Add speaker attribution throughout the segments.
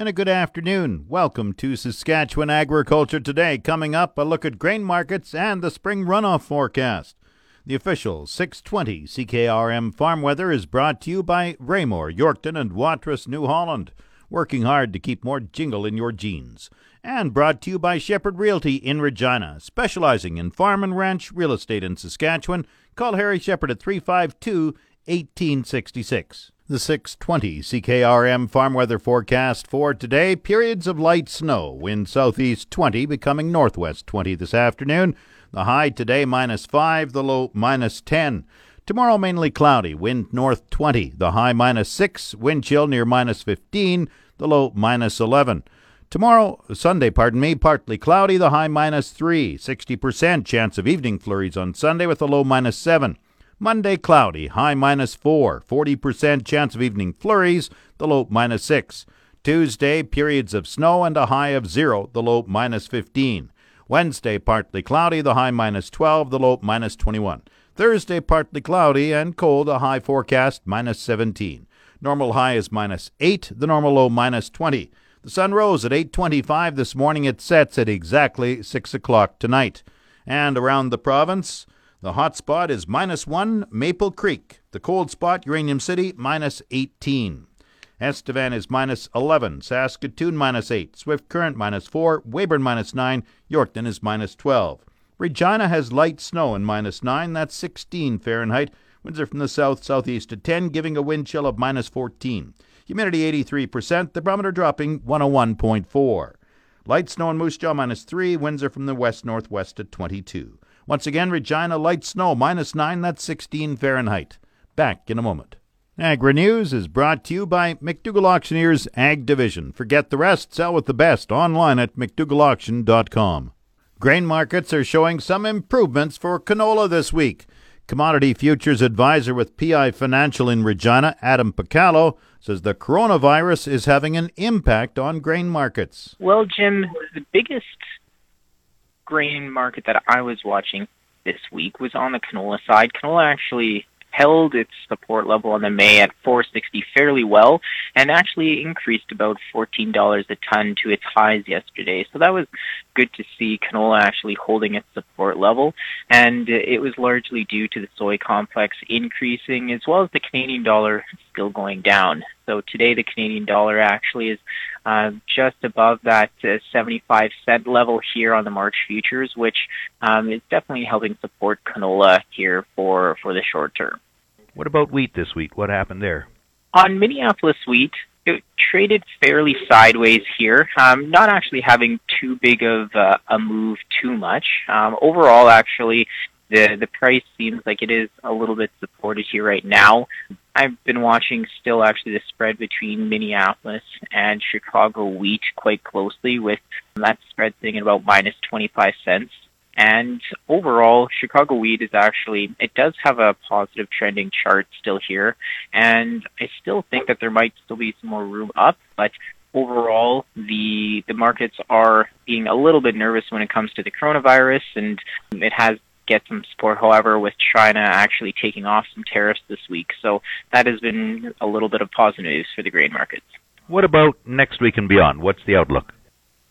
Speaker 1: and a good afternoon. Welcome to Saskatchewan Agriculture Today. Coming up, a look at grain markets and the spring runoff forecast. The official 620 CKRM farm weather is brought to you by Raymore, Yorkton, and Watrous, New Holland, working hard to keep more jingle in your jeans. And brought to you by Shepherd Realty in Regina, specializing in farm and ranch real estate in Saskatchewan. Call Harry Shepherd at 352 1866. The 620 CKRM farm weather forecast for today periods of light snow, wind southeast 20, becoming northwest 20 this afternoon. The high today minus 5, the low minus 10. Tomorrow mainly cloudy, wind north 20, the high minus 6, wind chill near minus 15, the low minus 11. Tomorrow, Sunday, pardon me, partly cloudy, the high minus 3, 60% chance of evening flurries on Sunday with a low minus 7. Monday, cloudy, high minus 4, 40% chance of evening flurries, the low minus 6. Tuesday, periods of snow and a high of 0, the low minus 15. Wednesday, partly cloudy, the high minus 12, the low minus 21. Thursday, partly cloudy and cold, a high forecast minus 17. Normal high is minus 8, the normal low minus 20. The sun rose at 8.25 this morning. It sets at exactly 6 o'clock tonight. And around the province, the hot spot is minus 1, Maple Creek. The cold spot, Uranium City, minus 18. Estevan is minus 11. Saskatoon, minus 8. Swift Current, minus 4. Weyburn, minus 9. Yorkton is minus 12. Regina has light snow and minus 9. That's 16 Fahrenheit. Winds are from the south southeast at 10, giving a wind chill of minus 14. Humidity 83%. The barometer dropping 101.4. Light snow in Moose Jaw, minus 3. Winds are from the west northwest at 22. Once again, Regina light snow, minus 9, that's 16 Fahrenheit. Back in a moment. Agri News is brought to you by McDougall Auctioneers Ag Division. Forget the rest, sell with the best online at McDougallAuction.com. Grain markets are showing some improvements for canola this week. Commodity Futures Advisor with PI Financial in Regina, Adam Picallo, says the coronavirus is having an impact on grain markets.
Speaker 2: Well, Jim, the biggest grain market that I was watching this week was on the canola side. Canola actually held its support level on the May at 460 fairly well and actually increased about $14 a ton to its highs yesterday. So that was good to see canola actually holding its support level and it was largely due to the soy complex increasing as well as the Canadian dollar still going down. So today the Canadian dollar actually is uh, just above that uh, 75 cent level here on the March futures, which um, is definitely helping support canola here for, for the short term.
Speaker 3: What about wheat this week? What happened there?
Speaker 2: On Minneapolis wheat, it traded fairly sideways here, um, not actually having too big of uh, a move too much. Um, overall, actually, the the price seems like it is a little bit supported here right now. I've been watching still actually the spread between Minneapolis and Chicago wheat quite closely, with that spread sitting at about minus 25 cents. And overall, Chicago wheat is actually, it does have a positive trending chart still here. And I still think that there might still be some more room up, but overall, the, the markets are being a little bit nervous when it comes to the coronavirus and it has get some support, however, with China actually taking off some tariffs this week. So that has been a little bit of positive news for the grain markets.
Speaker 3: What about next week and beyond? What's the outlook?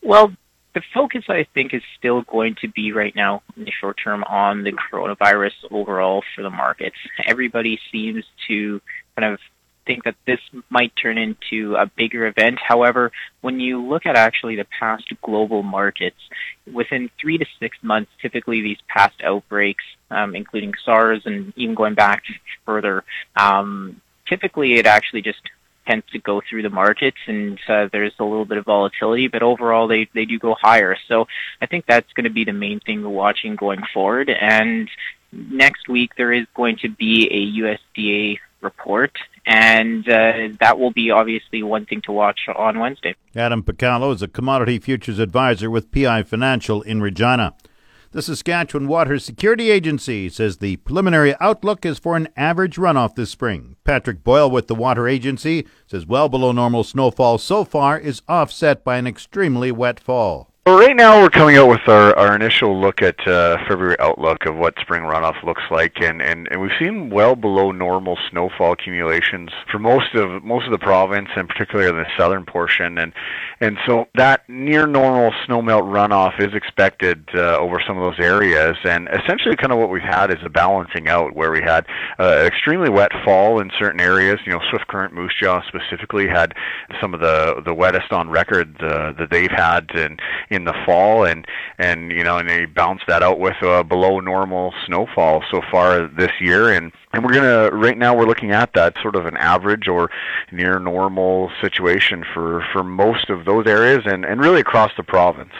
Speaker 2: Well, the focus, I think, is still going to be right now in the short term on the coronavirus overall for the markets. Everybody seems to kind of think that this might turn into a bigger event. However, when you look at actually the past global markets, within three to six months, typically these past outbreaks, um, including SARS and even going back further, um, typically it actually just tends to go through the markets and uh, there's a little bit of volatility, but overall they, they do go higher. So I think that's going to be the main thing we're watching going forward. And next week there is going to be a USDA report and uh, that will be obviously one thing to watch on Wednesday.
Speaker 1: Adam Picallo is a commodity futures advisor with PI Financial in Regina. The Saskatchewan Water Security Agency says the preliminary outlook is for an average runoff this spring. Patrick Boyle with the Water Agency says well below normal snowfall so far is offset by an extremely wet fall
Speaker 4: Well, right now we're coming out with our, our initial look at uh, February outlook of what spring runoff looks like, and, and, and we've seen well below normal snowfall accumulations for most of most of the province, and particularly the southern portion, and and so that near normal snowmelt runoff is expected uh, over some of those areas, and essentially kind of what we've had is a balancing out where we had uh, extremely wet fall in certain areas. You know, Swift Current Moose Jaw specifically had some of the the wettest on record uh, that they've had in in the fall, and and you know, and they balanced that out with uh, below normal snowfall so far this year, and and we're gonna right now we're looking at that sort of an average or near normal situation for for most of those areas, and and really across the province.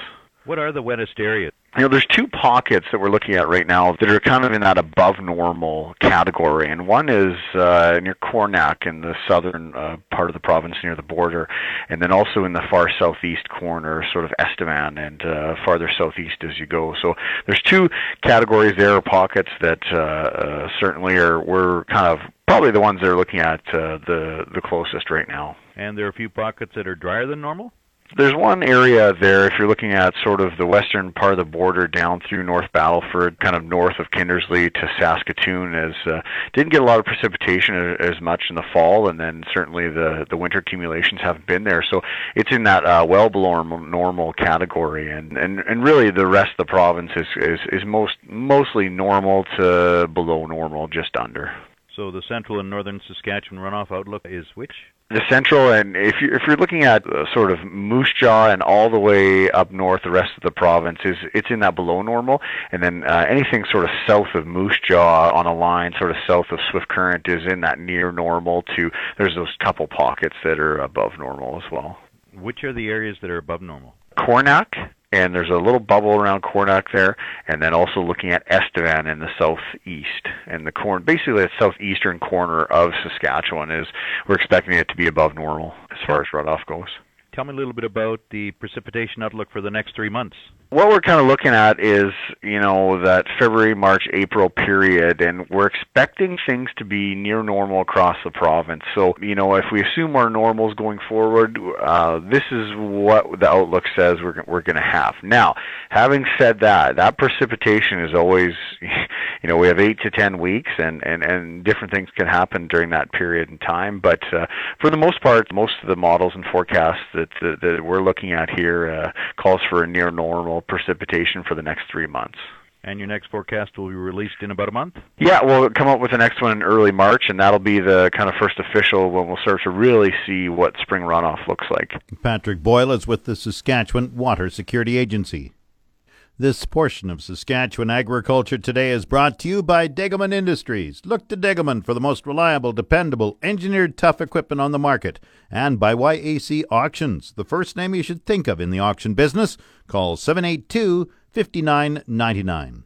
Speaker 3: What are the wettest areas?
Speaker 4: You know, there's two pockets that we're looking at right now that are kind of in that above normal category, and one is uh, near Coronach in the southern uh, part of the province near the border, and then also in the far southeast corner, sort of Estevan and uh, farther southeast as you go. So there's two categories there, or pockets that uh, uh, certainly are we're kind of probably the ones that are looking at uh, the the closest right now.
Speaker 3: And there are a few pockets that are drier than normal?
Speaker 4: There's one area there, if you're looking at sort of the western part of the border down through North Battleford, kind of north of Kindersley to Saskatoon, as uh, didn't get a lot of precipitation as much in the fall, and then certainly the the winter accumulations haven't been there. So it's in that uh, well below normal category, and, and and really the rest of the province is is, is most mostly normal to below normal, just under.
Speaker 3: So the central and northern Saskatchewan runoff outlook is which?
Speaker 4: the central and if you're, if you're looking at sort of Moose Jaw and all the way up north, the rest of the province is it's in that below normal, and then uh, anything sort of south of Moose Jaw on a line sort of south of Swift Current is in that near normal. To there's those couple pockets that are above normal as well.
Speaker 3: Which are the areas that are above normal?
Speaker 4: Coronach and there's a little bubble around Coronach there, and then also looking at Estevan in the southeast. And the corn, basically the southeastern corner of Saskatchewan is, we're expecting it to be above normal as far as runoff goes.
Speaker 3: Tell me a little bit about the precipitation outlook for the next three months.
Speaker 4: What we're kind of looking at is, you know, that February, March, April period, and we're expecting things to be near normal across the province. So, you know, if we assume our normals going forward, uh, this is what the outlook says we're we're going to have. Now, having said that, that precipitation is always, you know, we have eight to ten weeks, and and and different things can happen during that period in time. But uh, for the most part, most of the models and forecasts that that, that we're looking at here uh, calls for a near normal precipitation for the next three months.
Speaker 3: And your next forecast will be released in about a month?
Speaker 4: Yeah, we'll come up with the next one in early March, and that'll be the kind of first official when we'll start to really see what spring runoff looks like.
Speaker 1: Patrick Boyle is with the Saskatchewan Water Security Agency. This portion of Saskatchewan Agriculture Today is brought to you by Degelman Industries. Look to Degelman for the most reliable, dependable, engineered tough equipment on the market. And by YAC Auctions, the first name you should think of in the auction business. Call 782 5999.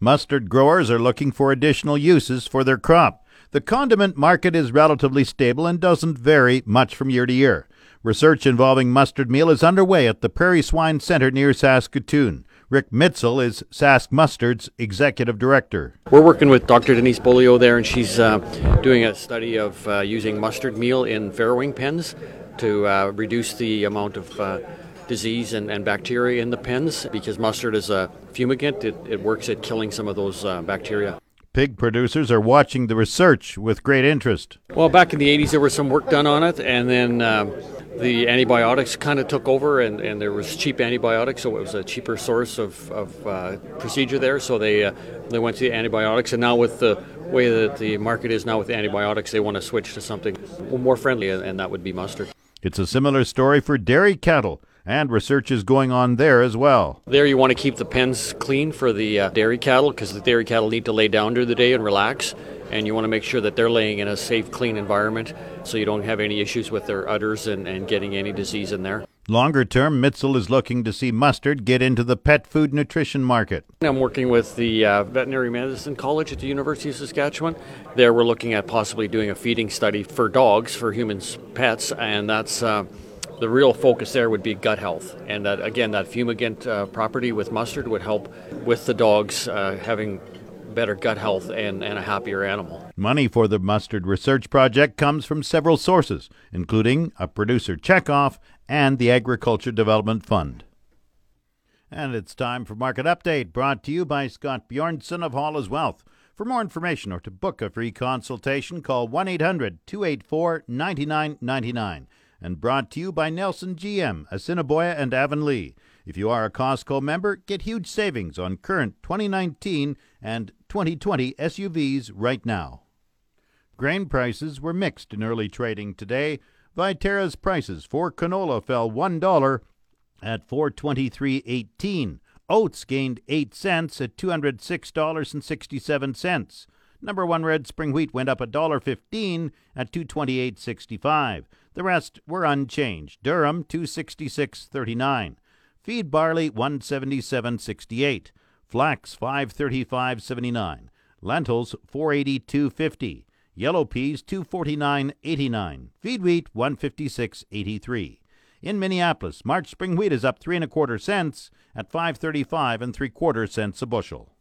Speaker 1: Mustard growers are looking for additional uses for their crop. The condiment market is relatively stable and doesn't vary much from year to year. Research involving mustard meal is underway at the Prairie Swine Center near Saskatoon. Rick Mitzel is Sask Mustard's executive director.
Speaker 5: We're working with Dr. Denise Beaulieu there, and she's uh, doing a study of uh, using mustard meal in farrowing pens to uh, reduce the amount of uh, disease and, and, bacteria in the pens because mustard is a fumigant. It, it works at killing some of those uh, bacteria.
Speaker 1: Pig producers are watching the research with great interest.
Speaker 5: Well, back in the 80s, there was some work done on it, and then uh, the antibiotics kind of took over, and, and there was cheap antibiotics, so it was a cheaper source of, of uh, procedure there. So they uh, they went to the antibiotics, and now with the way that the market is now with the antibiotics, they want to switch to something more friendly, and that would be mustard.
Speaker 1: It's a similar story for dairy cattle and research is going on there as well.
Speaker 5: There, you want to keep the pens clean for the uh, dairy cattle because the dairy cattle need to lay down during the day and relax and you want to make sure that they're laying in a safe, clean environment so you don't have any issues with their udders and, and getting any disease in there.
Speaker 1: Longer term, Mitzel is looking to see mustard get into the pet food nutrition market.
Speaker 5: I'm working with the uh, Veterinary Medicine College at the University of Saskatchewan. There, we're looking at possibly doing a feeding study for dogs, for humans, pets, and that's. Uh, the real focus there would be gut health, and that again, that fumigant uh, property with mustard would help with the dogs uh, having better gut health and, and a happier animal.
Speaker 1: Money for the mustard research project comes from several sources, including a producer checkoff and the Agriculture Development Fund. And it's time for Market Update, brought to you by Scott Bjornson of Hollis Wealth. For more information or to book a free consultation, call 1 800 284 9999. And brought to you by Nelson GM, Assiniboia and Avonlea. If you are a Costco member, get huge savings on current 2019 and 2020 SUVs right now. Grain prices were mixed in early trading today. Viterra's prices for canola fell $1 at 423.18. Oats gained 8 cents at $206.67. Number 1 red spring wheat went up $1.15 at 228.65. The rest were unchanged. Durum 266.39. Feed barley 177.68. Flax 535.79. Lentils 482.50. Yellow peas 249.89. Feed wheat 156.83. In Minneapolis, March spring wheat is up three and a quarter cents at 535 and three quarter cents a bushel.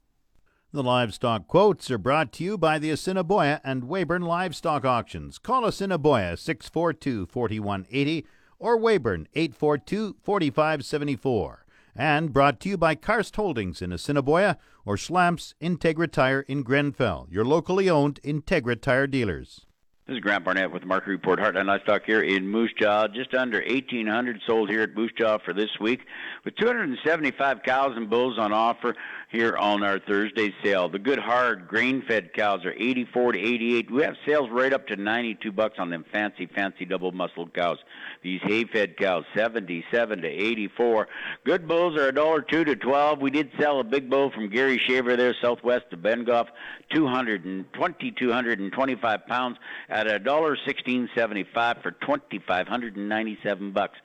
Speaker 1: The livestock quotes are brought to you by the Assiniboia and Weyburn Livestock Auctions. Call Assiniboia 642 4180 or Weyburn 842 4574. And brought to you by Karst Holdings in Assiniboia or Schlamps Integra Tire in Grenfell, your locally owned Integra Tire dealers.
Speaker 6: This is Grant Barnett with Market Report. Heartland Livestock here in Moose Jaw. Just under 1,800 sold here at Moose Jaw for this week, with 275 cows and bulls on offer here on our Thursday sale. The good hard grain-fed cows are 84 to 88. We have sales right up to 92 bucks on them fancy, fancy double-muscled cows. These hay-fed cows 77 to 84. Good bulls are a dollar two to 12. We did sell a big bull from Gary Shaver there, southwest of Bengough, 220, 225 pounds at a dollar 16.75 for 2,597 bucks.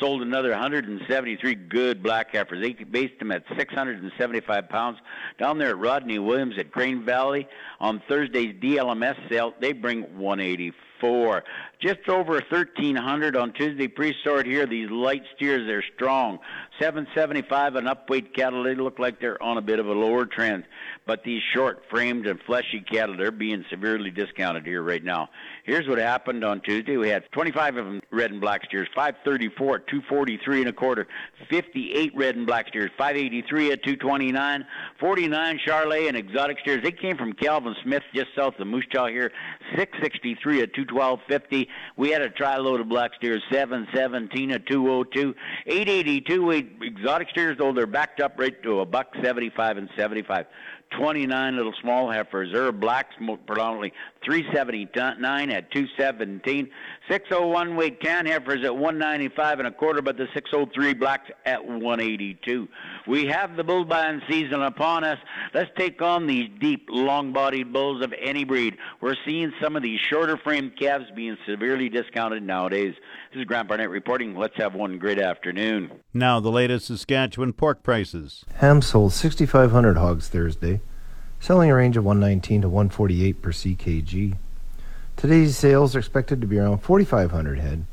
Speaker 6: Sold another 173 good black heifers. They based them at 675 pounds down there at Rodney Williams at Crane Valley on Thursday's DLMS sale. They bring 184 just over 1300 on Tuesday pre-sort here. These light steers, they're strong. 775 and upweight cattle, they look like they're on a bit of a lower trend. But these short-framed and fleshy cattle, they're being severely discounted here right now. Here's what happened on Tuesday. We had 25 of them red and black steers, 534 at 243 and a quarter. 58 red and black steers, 583 at 229. 49 Charolais and exotic steers. They came from Calvin Smith just south of Moose Jaw here. 663 at 212.50. We had a tri load of black steers, 717 at 202. 882 exotic steers, though they're backed up right to a buck 75 and 75. 29 little small heifers. They're blacks predominantly 379 at 217. 601 weight can heifers at 195 and a quarter, but the 603 blacks at 182. We have the bull buying season upon us. Let's take on these deep, long-bodied bulls of any breed. We're seeing some of these shorter frame calves being severely discounted nowadays. This is Grant Barnett reporting. Let's have one great afternoon.
Speaker 1: Now the latest Saskatchewan pork prices.
Speaker 7: Ham sold 6,500 hogs Thursday, selling a range of 119 to 148 per ckg. Today's sales are expected to be around 4,500 head,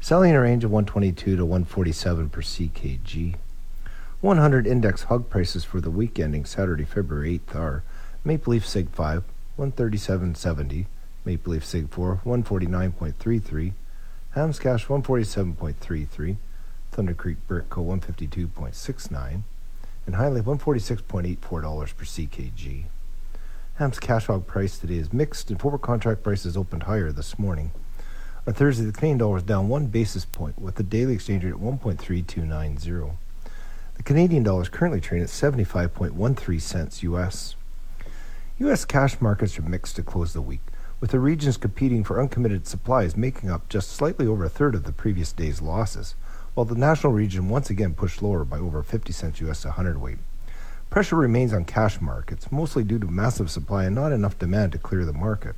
Speaker 7: selling a range of 122 to 147 per ckg. 100 index hog prices for the week ending Saturday, February 8th are Maple Leaf Sig 5, 137.70, Maple Leaf Sig 4, 149.33, Hams Cash 147.33, Thunder Creek Brick Co 152.69, and Highland 146.84 dollars per ckg. Ham's cash hog price today is mixed, and forward contract prices opened higher this morning. On Thursday, the Canadian dollar is down one basis point, with the daily exchange rate at 1.3290. The Canadian dollar is currently trading at 75.13 cents US. U.S. cash markets are mixed to close the week, with the regions competing for uncommitted supplies making up just slightly over a third of the previous day's losses, while the national region once again pushed lower by over 50 cents US a hundredweight. Pressure remains on cash markets, mostly due to massive supply and not enough demand to clear the market.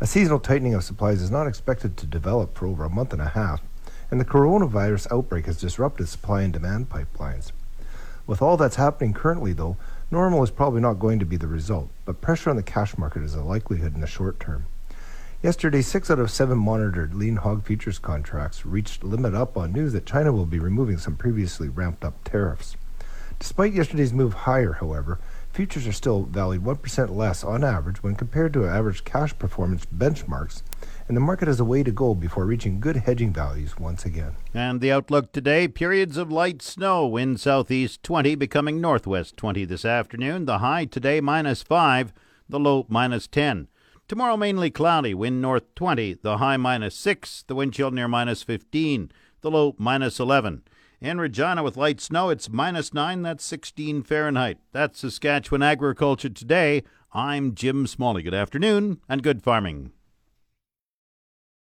Speaker 7: A seasonal tightening of supplies is not expected to develop for over a month and a half, and the coronavirus outbreak has disrupted supply and demand pipelines. With all that's happening currently, though, normal is probably not going to be the result, but pressure on the cash market is a likelihood in the short term. Yesterday, six out of seven monitored lean hog futures contracts reached limit up on news that China will be removing some previously ramped up tariffs. Despite yesterday's move higher, however, futures are still valued 1% less on average when compared to average cash performance benchmarks and the market has a way to go before reaching good hedging values once again.
Speaker 1: And the outlook today periods of light snow in southeast 20, becoming northwest 20 this afternoon. The high today minus 5, the low minus 10. Tomorrow mainly cloudy, wind north 20, the high minus 6, the wind chill near minus 15, the low minus 11. In Regina with light snow, it's minus 9, that's 16 Fahrenheit. That's Saskatchewan Agriculture Today. I'm Jim Smalley. Good afternoon and good farming.